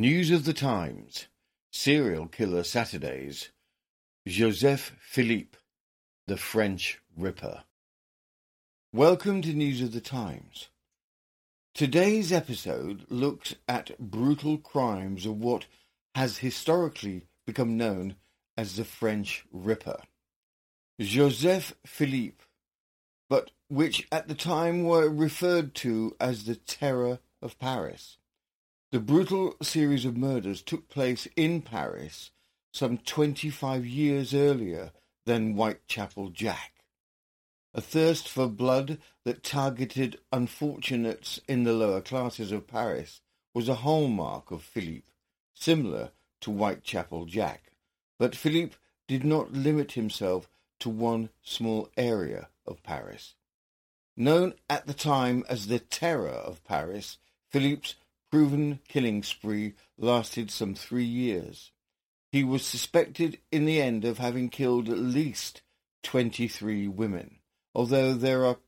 News of the Times, Serial Killer Saturdays, Joseph Philippe, the French Ripper. Welcome to News of the Times. Today's episode looks at brutal crimes of what has historically become known as the French Ripper. Joseph Philippe, but which at the time were referred to as the Terror of Paris. The brutal series of murders took place in Paris some 25 years earlier than Whitechapel Jack. A thirst for blood that targeted unfortunates in the lower classes of Paris was a hallmark of Philippe, similar to Whitechapel Jack. But Philippe did not limit himself to one small area of Paris. Known at the time as the Terror of Paris, Philippe's proven killing spree lasted some three years. He was suspected in the end of having killed at least 23 women, although there are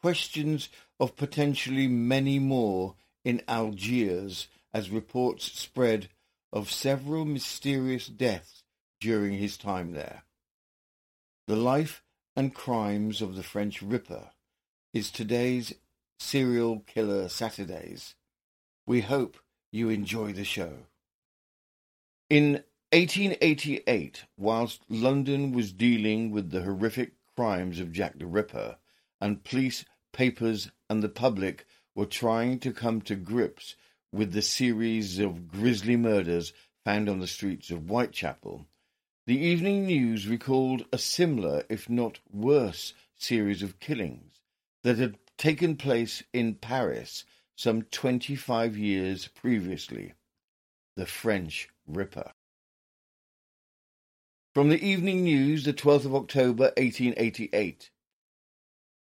questions of potentially many more in Algiers as reports spread of several mysterious deaths during his time there. The life and crimes of the French Ripper is today's Serial Killer Saturdays. We hope you enjoy the show. In 1888, whilst London was dealing with the horrific crimes of Jack the Ripper, and police, papers, and the public were trying to come to grips with the series of grisly murders found on the streets of Whitechapel, the Evening News recalled a similar, if not worse, series of killings that had taken place in Paris some 25 years previously. The French Ripper. From the Evening News, the 12th of October, 1888.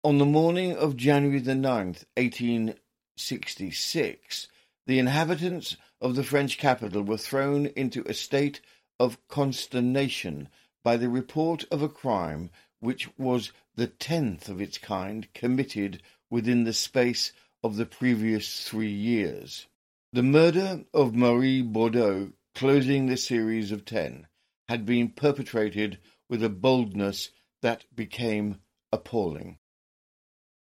On the morning of January the 9th, 1866, the inhabitants of the French capital were thrown into a state of consternation by the report of a crime which was the tenth of its kind committed within the space of the previous three years. The murder of Marie Bordeaux, closing the series of ten, had been perpetrated with a boldness that became appalling.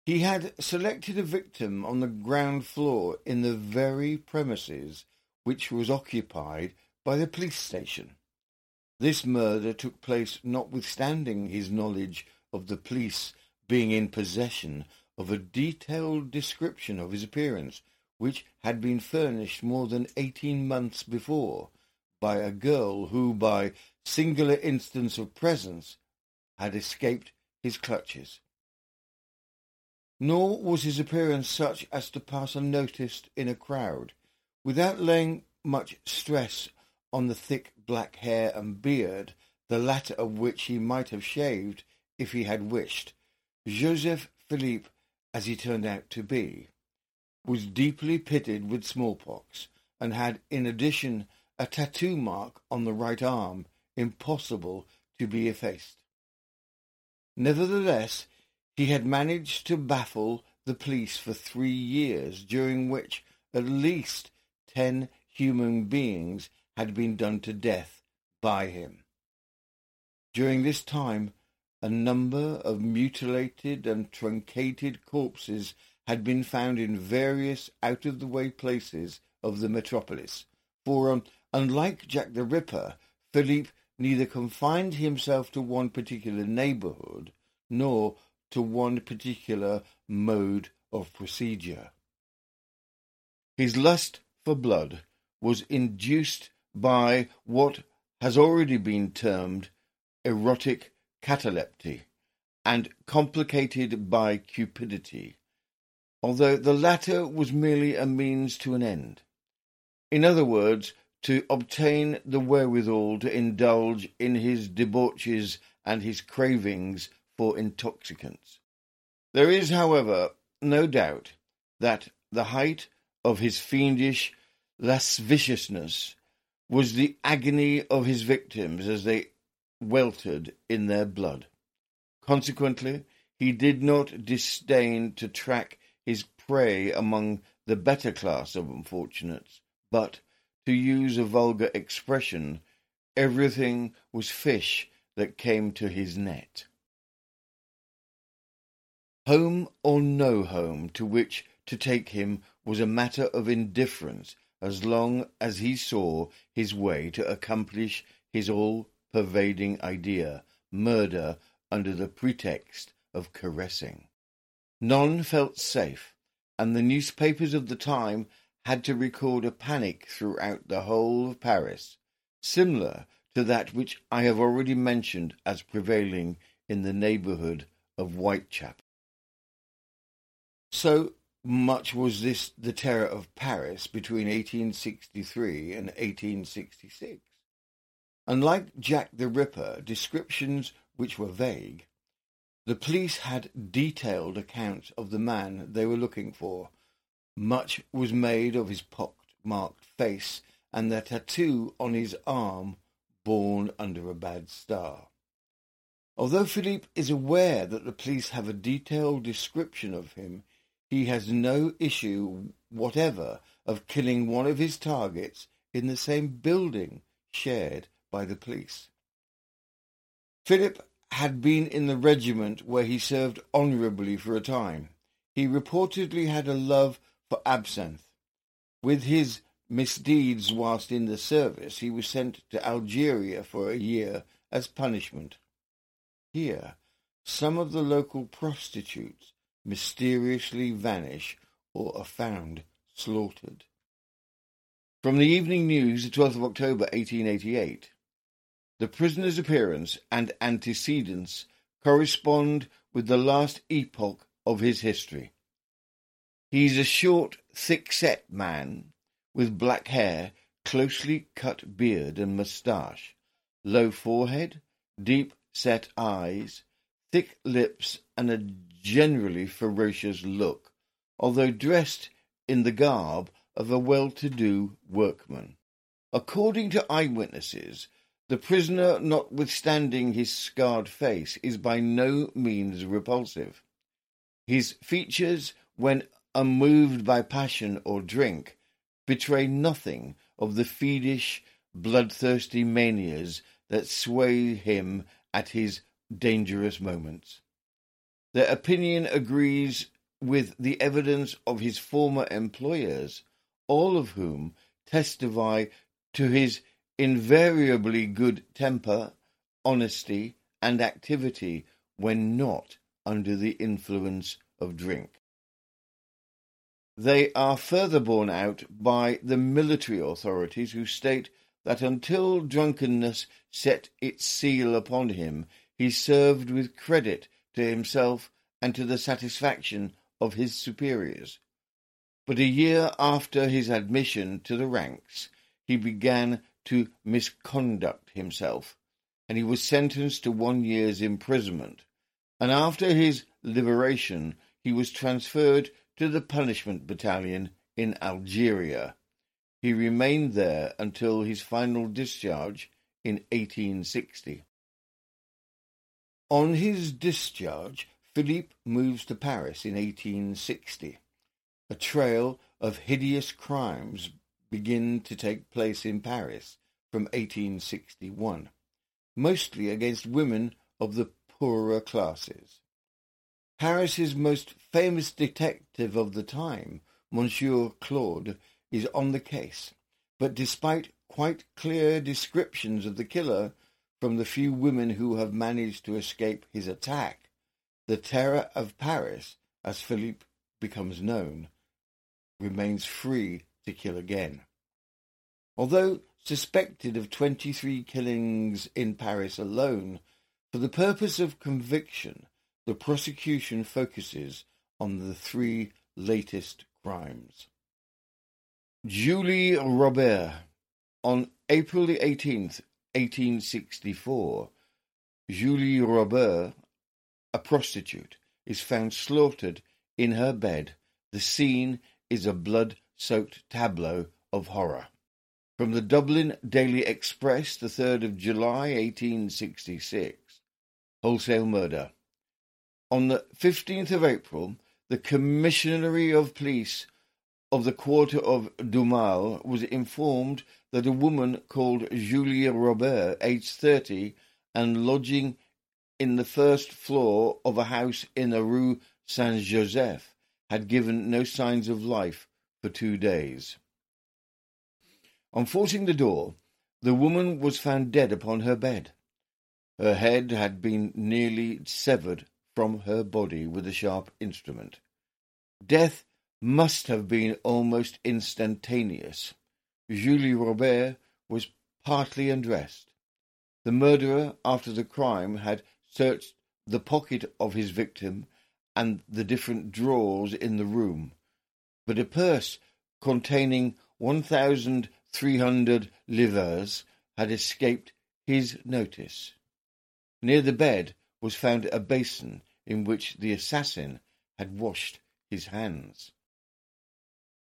He had selected a victim on the ground floor in the very premises which was occupied by the police station. This murder took place notwithstanding his knowledge of the police being in possession of a detailed description of his appearance, which had been furnished more than eighteen months before by a girl who, by singular instance of presence, had escaped his clutches. Nor was his appearance such as to pass unnoticed in a crowd. Without laying much stress on the thick black hair and beard, the latter of which he might have shaved if he had wished, Joseph Philippe as he turned out to be, was deeply pitted with smallpox and had in addition a tattoo mark on the right arm impossible to be effaced. Nevertheless, he had managed to baffle the police for three years, during which at least ten human beings had been done to death by him. During this time, a number of mutilated and truncated corpses had been found in various out-of-the-way places of the metropolis. For, um, unlike Jack the Ripper, Philippe neither confined himself to one particular neighborhood nor to one particular mode of procedure. His lust for blood was induced by what has already been termed erotic catalepsy, and complicated by cupidity, although the latter was merely a means to an end. In other words, to obtain the wherewithal to indulge in his debauches and his cravings for intoxicants. There is, however, no doubt that the height of his fiendish lasciviousness was the agony of his victims as they weltered in their blood. Consequently, he did not disdain to track his prey among the better class of unfortunates, but to use a vulgar expression, everything was fish that came to his net. Home or no home to which to take him was a matter of indifference as long as he saw his way to accomplish his all-pervading idea, murder under the pretext of caressing. None felt safe, and the newspapers of the time had to record a panic throughout the whole of Paris, similar to that which I have already mentioned as prevailing in the neighbourhood of Whitechapel. So much was this the terror of Paris between 1863 and 1866. Unlike Jack the Ripper, descriptions which were vague, the police had detailed accounts of the man they were looking for. Much was made of his pock-marked face and the tattoo on his arm born under a bad star. Although Philippe is aware that the police have a detailed description of him, he has no issue whatever of killing one of his targets in the same building shared by the police. Philip had been in the regiment where he served honourably for a time. He reportedly had a love for absinthe. With his misdeeds whilst in the service, he was sent to Algeria for a year as punishment. Here, some of the local prostitutes mysteriously vanish or are found slaughtered. From the Evening News, the 12th of October 1888. The prisoner's appearance and antecedents correspond with the last epoch of his history. He is a short, thick-set man with black hair, closely cut beard and moustache, low forehead, deep-set eyes, thick lips, and a generally ferocious look, although dressed in the garb of a well-to-do workman. According to eyewitnesses, the prisoner, notwithstanding his scarred face, is by no means repulsive. His features, when unmoved by passion or drink, betray nothing of the fiendish, bloodthirsty manias that sway him at his dangerous moments. Their opinion agrees with the evidence of his former employers, all of whom testify to his invariably good temper, honesty, and activity when not under the influence of drink. They are further borne out by the military authorities who state that until drunkenness set its seal upon him, he served with credit to himself and to the satisfaction of his superiors. But a year after his admission to the ranks, he began to misconduct himself, and he was sentenced to one year's imprisonment. And after his liberation, he was transferred to the punishment battalion in Algeria. He remained there until his final discharge in 1860. On his discharge, Philippe moves to Paris in 1860. A trail of hideous crimes begin to take place in Paris from 1861, mostly against women of the poorer classes. Paris's most famous detective of the time, Monsieur Claude, is on the case, but despite quite clear descriptions of the killer from the few women who have managed to escape his attack, the terror of Paris, as Philippe becomes known, remains free to kill again. Although suspected of 23 killings in Paris alone, for the purpose of conviction, the prosecution focuses on the three latest crimes. Julie Robert. On April the 18th, 1864, Julie Robert, a prostitute, is found slaughtered in her bed. The scene is a blood-soaked tableau of horror. From the Dublin Daily Express, the 3rd of July, 1866. Wholesale murder. On the 15th of April, the Commissary of Police of the quarter of Doumal was informed that a woman called Julie Robert, aged 30, and lodging in the first floor of a house in the Rue Saint Joseph, had given no signs of life for two days. On forcing the door, the woman was found dead upon her bed. Her head had been nearly severed from her body with a sharp instrument. Death must have been almost instantaneous. Julie Robert was partly undressed. The murderer, after the crime, had searched the pocket of his victim and the different drawers in the room, but a purse containing one thousand three hundred livres had escaped his notice. Near the bed was found a basin in which the assassin had washed his hands.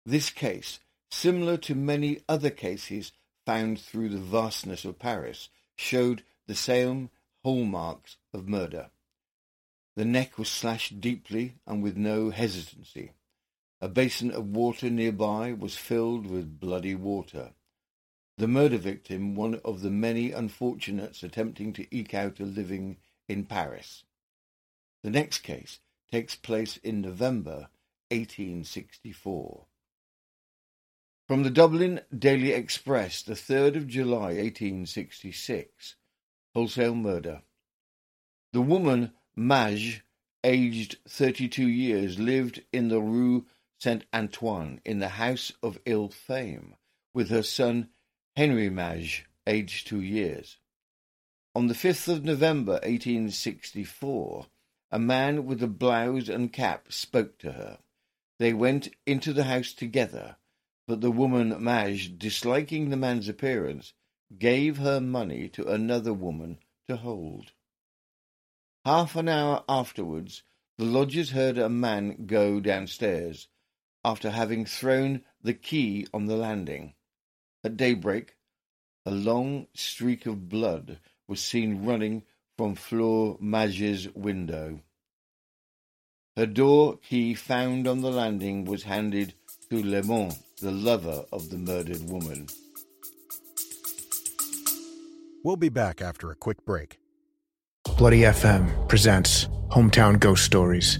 This case, similar to many other cases found through the vastness of Paris, showed the same hallmarks of murder. The neck was slashed deeply and with no hesitancy. A basin of water nearby was filled with bloody water. The murder victim, one of the many unfortunates attempting to eke out a living in Paris. The next case takes place in November 1864. From the Dublin Daily Express, the 3rd of July 1866. Wholesale murder. The woman, Mage, aged 32 years, lived in the Rue Saint Antoine in the house of ill fame with her son Henry Mage, aged two years. On the 5th of November 1864, a man with a blouse and cap spoke to her. They went into the house together but the woman Mage, disliking the man's appearance, gave her money to another woman to hold. Half an hour afterwards, the lodgers heard a man go downstairs, after having thrown the key on the landing. At daybreak, a long streak of blood was seen running from Flore Mage's window. Her door key found on the landing was handed to Lemon, the lover of the murdered woman. We'll be back after a quick break. Bloody FM presents Hometown Ghost Stories,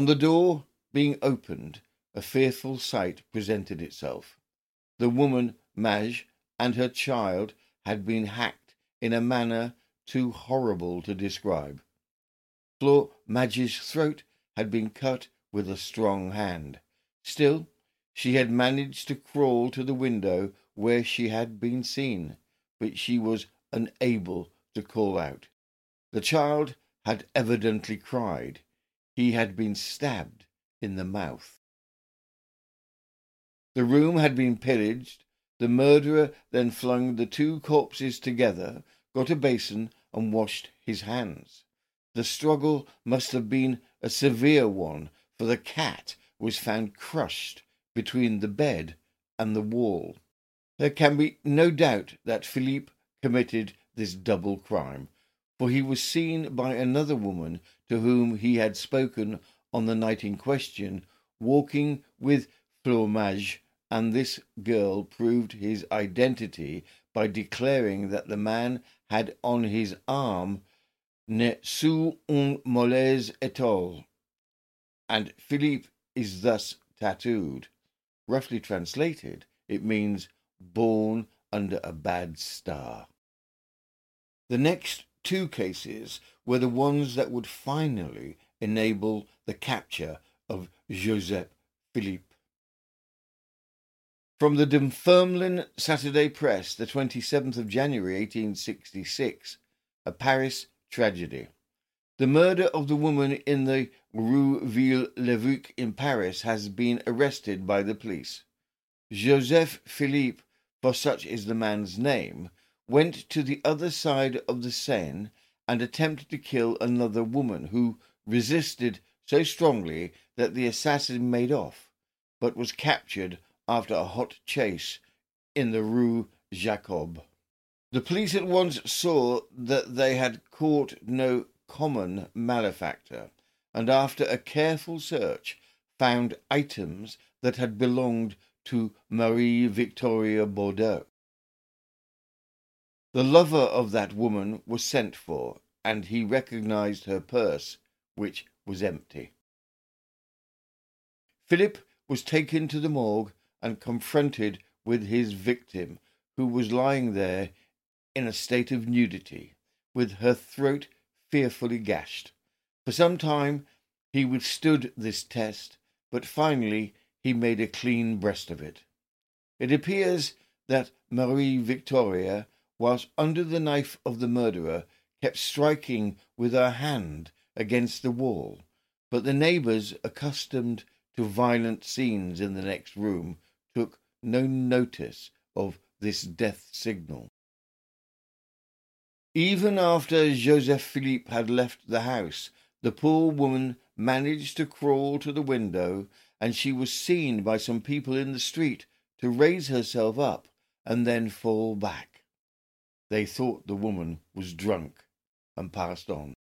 On the door being opened, a fearful sight presented itself. The woman, Mage, and her child had been hacked in a manner too horrible to describe. Flore Mage's throat had been cut with a strong hand. Still, she had managed to crawl to the window where she had been seen, but she was unable to call out. The child had evidently cried. He had been stabbed in the mouth. The room had been pillaged. The murderer then flung the two corpses together, got a basin, and washed his hands. The struggle must have been a severe one, for the cat was found crushed between the bed and the wall. There can be no doubt that Philippe committed this double crime, for he was seen by another woman to whom he had spoken on the night in question, walking with Flore and this girl proved his identity by declaring that the man had on his arm ne sous un malaise et al. And Philippe is thus tattooed. Roughly translated, it means born under a bad star. The next two cases were the ones that would finally enable the capture of Joseph Philippe. From the Dunfermline Saturday Press, the 27th of January 1866, a Paris tragedy. The murder of the woman in the Rue Ville-l'Évêque in Paris has been arrested by the police. Joseph Philippe, for such is the man's name, went to the other side of the Seine and attempted to kill another woman who resisted so strongly that the assassin made off, but was captured after a hot chase in the Rue Jacob. The police at once saw that they had caught no common malefactor, and after a careful search found items that had belonged to Marie Victoria Bordeaux. The lover of that woman was sent for, and he recognized her purse, which was empty. Philip was taken to the morgue and confronted with his victim, who was lying there in a state of nudity, with her throat fearfully gashed. For some time he withstood this test, but finally he made a clean breast of it. It appears that Marie Victoria, whilst under the knife of the murderer, kept striking with her hand against the wall, but the neighbours, accustomed to violent scenes in the next room, took no notice of this death signal. Even after Joseph Philippe had left the house, the poor woman managed to crawl to the window, and she was seen by some people in the street to raise herself up and then fall back. They thought the woman was drunk and passed on.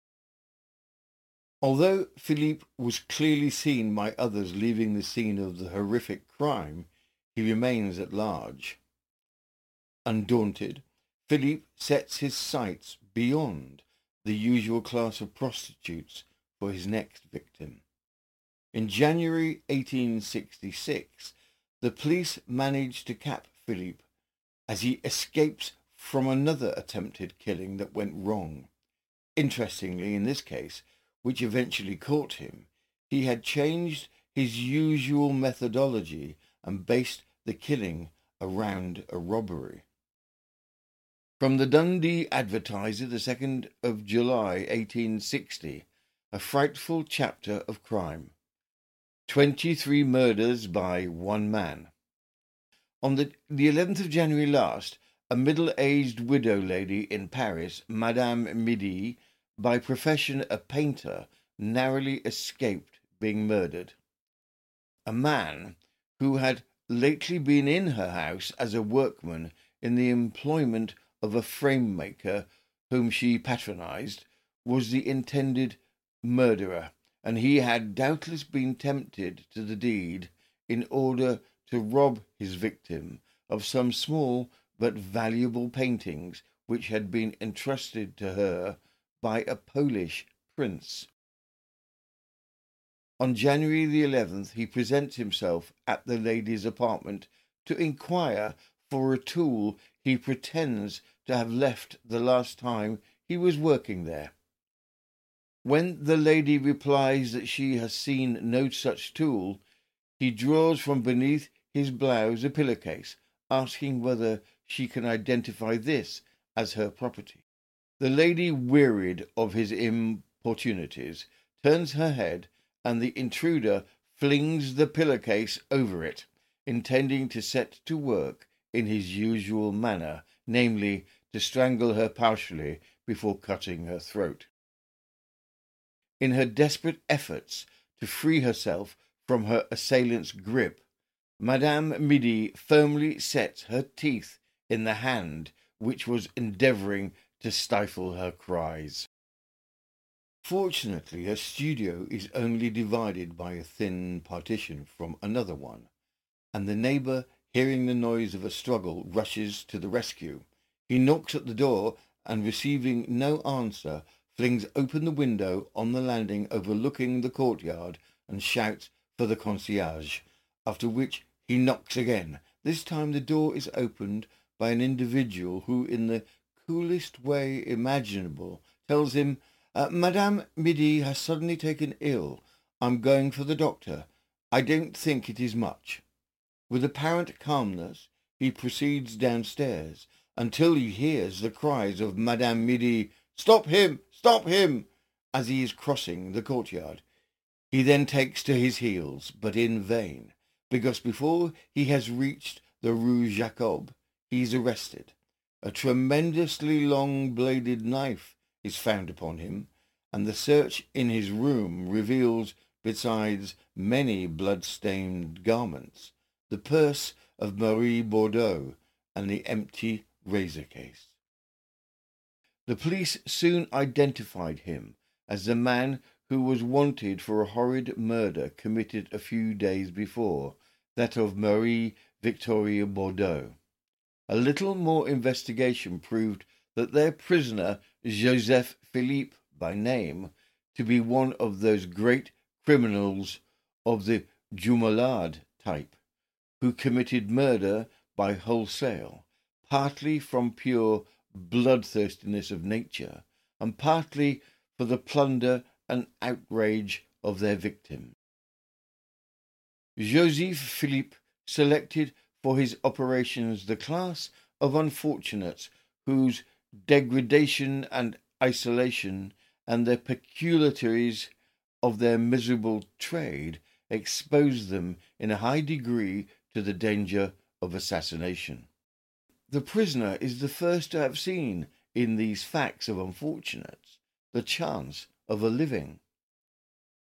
Although Philippe was clearly seen by others leaving the scene of the horrific crime, he remains at large. Undaunted, Philippe sets his sights beyond the usual class of prostitutes for his next victim. In January 1866, the police manage to cap Philippe as he escapes from another attempted killing that went wrong. Interestingly, in this case, which eventually caught him, he had changed his usual methodology and based the killing around a robbery. From the Dundee Advertiser, the 2nd of July, 1860, a frightful chapter of crime. 23 murders by one man. On the, the 11th of January last, a middle aged widow lady in Paris, Madame Midi, by profession a painter, narrowly escaped being murdered. A man who had lately been in her house as a workman in the employment of a frame maker whom she patronized was the intended murderer, and he had doubtless been tempted to the deed in order to rob his victim of some small but valuable paintings which had been entrusted to her by a Polish prince. On January the 11th, he presents himself at the lady's apartment to inquire for a tool he pretends to have left the last time he was working there. When the lady replies that she has seen no such tool, he draws from beneath his blouse a pillowcase, asking whether she can identify this as her property. The lady, wearied of his importunities, turns her head, and the intruder flings the pillowcase over it, intending to set to work in his usual manner, namely, to strangle her partially before cutting her throat. In her desperate efforts to free herself from her assailant's grip, Madame Midi firmly sets her teeth in the hand which was endeavouring to stifle her cries. Fortunately, her studio is only divided by a thin partition from another one, and the neighbour, hearing the noise of a struggle, rushes to the rescue. He knocks at the door and, receiving no answer, flings open the window on the landing overlooking the courtyard and shouts for the concierge, after which he knocks again. This time the door is opened by an individual who, in the coolest way imaginable, tells him, uh, Madame Midi has suddenly taken ill. I'm going for the doctor. I don't think it is much. With apparent calmness, he proceeds downstairs until he hears the cries of Madame Midi, Stop him! Stop him! as he is crossing the courtyard. He then takes to his heels, but in vain, because before he has reached the Rue Jacob, he is arrested. A tremendously long bladed knife is found upon him, and the search in his room reveals, besides many blood-stained garments, the purse of Marie Bordeaux and the empty razor case. The police soon identified him as the man who was wanted for a horrid murder committed a few days before, that of Marie Victoria Bordeaux. A little more investigation proved that their prisoner, Joseph Philippe by name, to be one of those great criminals of the Dumollard type, who committed murder by wholesale, partly from pure bloodthirstiness of nature, and partly for the plunder and outrage of their victim. Joseph Philippe selected for his operations the class of unfortunates whose degradation and isolation and the peculiarities of their miserable trade expose them in a high degree to the danger of assassination. The prisoner is the first to have seen in these facts of unfortunates the chance of a living.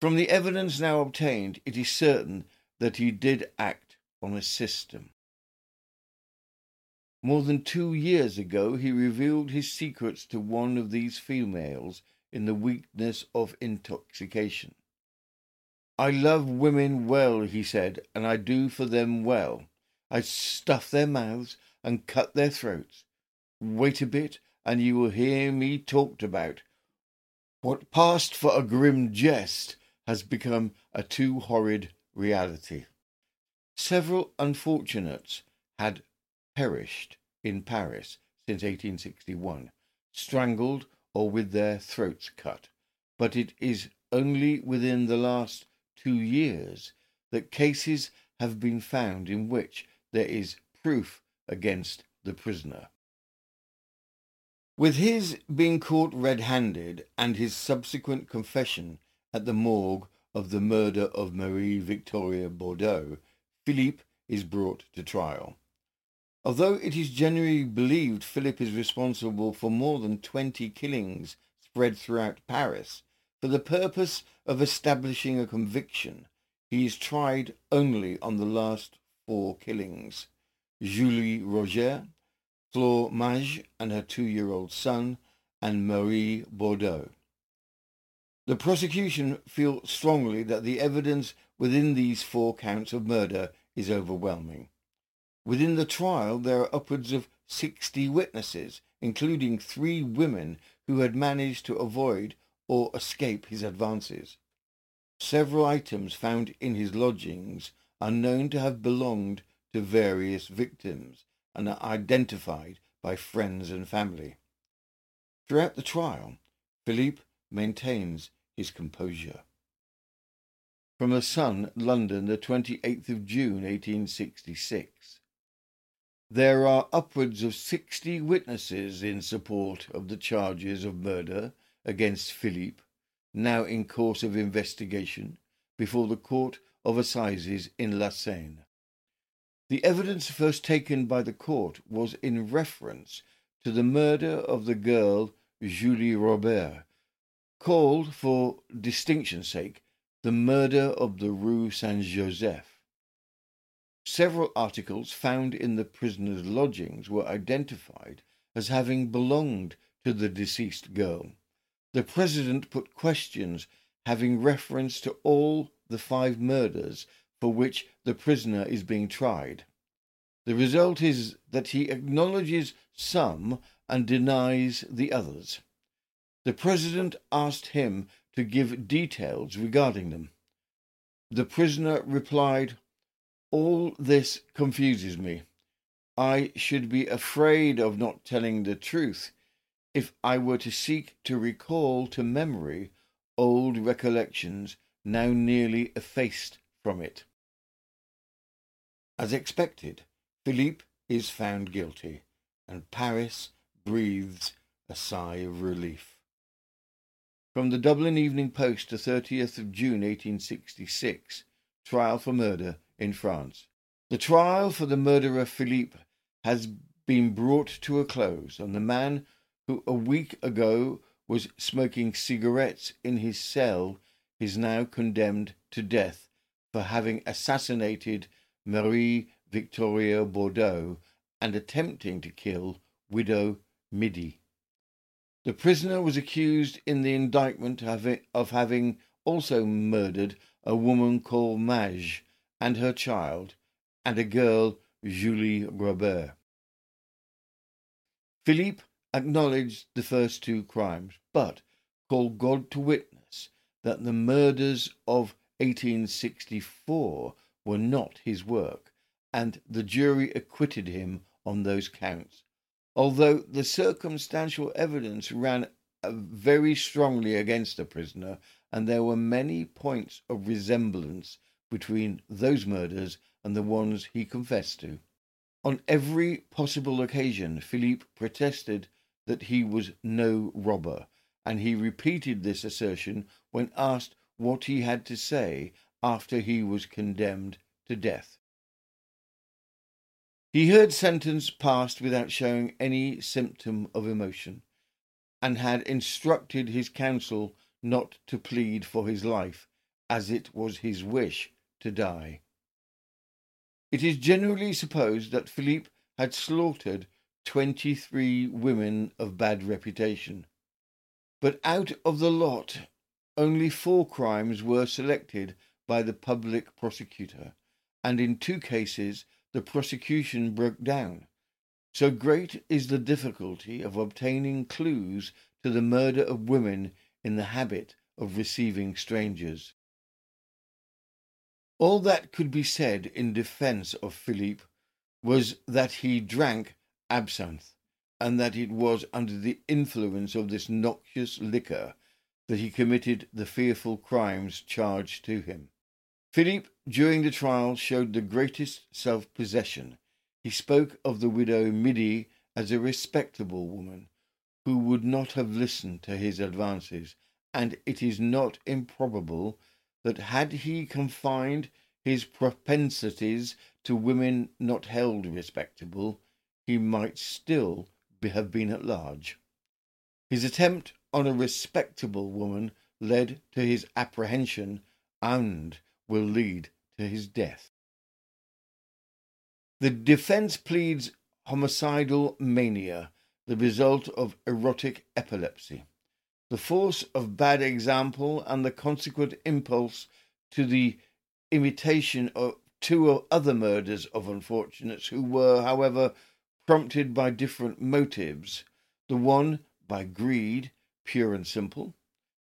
From the evidence now obtained, it is certain that he did act on a system. More than two years ago, he revealed his secrets to one of these females in the weakness of intoxication. I love women well, he said, and I do for them well. I stuff their mouths and cut their throats. Wait a bit, and you will hear me talked about. What passed for a grim jest has become a too horrid reality. Several unfortunates had perished in Paris since 1861, strangled or with their throats cut, but it is only within the last two years that cases have been found in which there is proof against the prisoner. With his being caught red handed and his subsequent confession at the morgue of the murder of Marie Victoria Bordeaux, Philippe is brought to trial. Although it is generally believed Philip is responsible for more than 20 killings spread throughout Paris, for the purpose of establishing a conviction, he is tried only on the last four killings. Julie Roger, Flore Mage and her two-year-old son, and Marie Bordeaux. The prosecution feel strongly that the evidence within these four counts of murder is overwhelming. Within the trial, there are upwards of 60 witnesses, including three women who had managed to avoid or escape his advances. Several items found in his lodgings are known to have belonged to various victims and are identified by friends and family. Throughout the trial, Philippe maintains his composure. From the Sun, London, the 28th of June, 1866. There are upwards of 60 witnesses in support of the charges of murder against Philippe, now in course of investigation before the Court of Assizes in La Seine. The evidence first taken by the court was in reference to the murder of the girl Julie Robert, called, for distinction's sake, the murder of the Rue Saint Joseph. Several articles found in the prisoner's lodgings were identified as having belonged to the deceased girl. The president put questions having reference to all the five murders for which the prisoner is being tried. The result is that he acknowledges some and denies the others. The president asked him to give details regarding them. The prisoner replied, All this confuses me. I should be afraid of not telling the truth if I were to seek to recall to memory old recollections now nearly effaced from it. As expected, Philippe is found guilty, and Paris breathes a sigh of relief. From the Dublin Evening Post to 30th of June 1866. Trial for murder in France. The trial for the murderer Philippe has been brought to a close, and the man who a week ago was smoking cigarettes in his cell is now condemned to death for having assassinated Marie Victoria Bordeaux and attempting to kill widow Midi. The prisoner was accused in the indictment of having also murdered a woman called Mage and her child, and a girl, Julie Robert. Philippe acknowledged the first two crimes, but called God to witness that the murders of 1864 were not his work, and the jury acquitted him on those counts although the circumstantial evidence ran uh, very strongly against the prisoner, and there were many points of resemblance between those murders and the ones he confessed to. On every possible occasion, Philippe protested that he was no robber, and he repeated this assertion when asked what he had to say after he was condemned to death. He heard sentence passed without showing any symptom of emotion, and had instructed his counsel not to plead for his life, as it was his wish to die. It is generally supposed that Philippe had slaughtered twenty three women of bad reputation, but out of the lot, only four crimes were selected by the public prosecutor, and in two cases the prosecution broke down. So great is the difficulty of obtaining clues to the murder of women in the habit of receiving strangers. All that could be said in defence of Philippe was that he drank absinthe, and that it was under the influence of this noxious liquor that he committed the fearful crimes charged to him. Philippe, during the trial, showed the greatest self possession. He spoke of the widow Midi as a respectable woman who would not have listened to his advances, and it is not improbable that had he confined his propensities to women not held respectable, he might still have been at large. His attempt on a respectable woman led to his apprehension and will lead to his death. The defense pleads homicidal mania, the result of erotic epilepsy, the force of bad example, and the consequent impulse to the imitation of two other murders of unfortunates who were, however, prompted by different motives, the one by greed, pure and simple,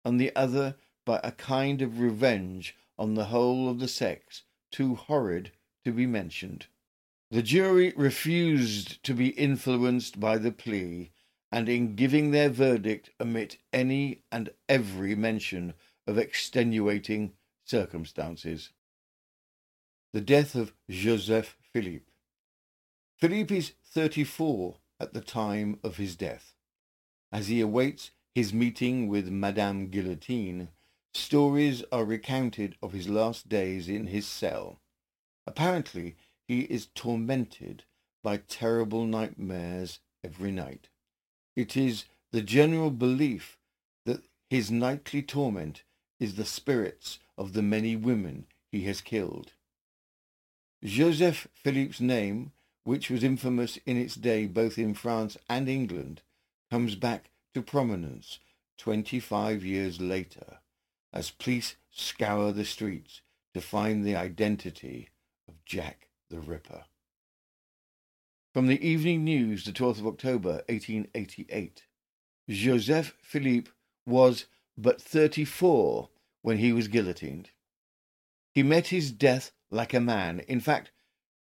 and the other by a kind of revenge on the whole of the sex too horrid to be mentioned. The jury refused to be influenced by the plea, and in giving their verdict omit any and every mention of extenuating circumstances. The death of Joseph Philippe. Philippe is 34 at the time of his death. As he awaits his meeting with Madame Guillotine, Stories are recounted of his last days in his cell. Apparently, he is tormented by terrible nightmares every night. It is the general belief that his nightly torment is the spirits of the many women he has killed. Joseph Philippe's name, which was infamous in its day both in France and England, comes back to prominence twenty-five years later as police scour the streets to find the identity of Jack the Ripper. From the Evening News, the 12th of October, 1888. Joseph Philippe was but 34 when he was guillotined. He met his death like a man. In fact,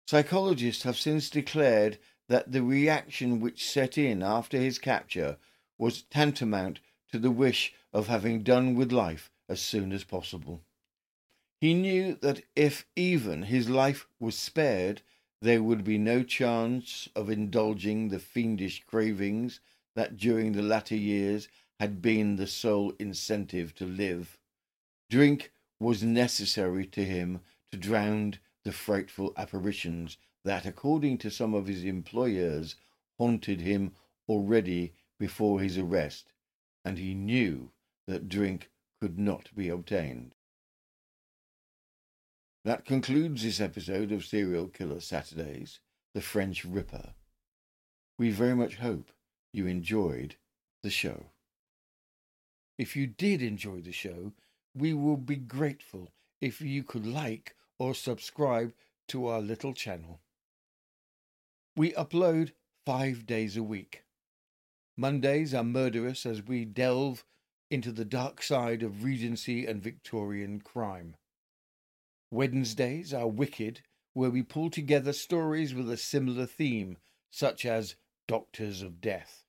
psychologists have since declared that the reaction which set in after his capture was tantamount to the wish of having done with life as soon as possible. He knew that if even his life was spared, there would be no chance of indulging the fiendish cravings that during the latter years had been the sole incentive to live. Drink was necessary to him to drown the frightful apparitions that, according to some of his employers, haunted him already before his arrest, and he knew that drink could not be obtained. That concludes this episode of Serial Killer Saturdays, The French Ripper. We very much hope you enjoyed the show. If you did enjoy the show, we will be grateful if you could like or subscribe to our little channel. We upload five days a week. Mondays are murderous as we delve into the dark side of Regency and Victorian crime. Wednesdays are wicked, where we pull together stories with a similar theme, such as Doctors of Death.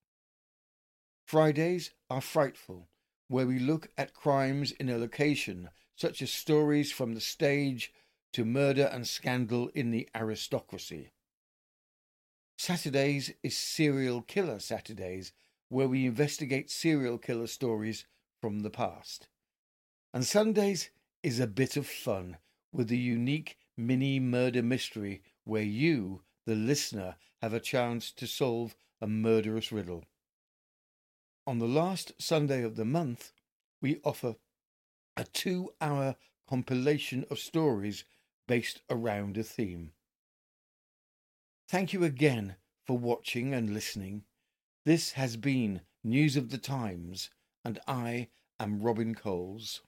Fridays are frightful, where we look at crimes in a location, such as stories from the stage to murder and scandal in the aristocracy. Saturdays is Serial Killer Saturdays, where we investigate serial killer stories from the past. And Sundays is a bit of fun with a unique mini murder mystery where you, the listener, have a chance to solve a murderous riddle. On the last Sunday of the month, we offer a two hour compilation of stories based around a theme. Thank you again for watching and listening. This has been News of the Times, and I am Robin Coles.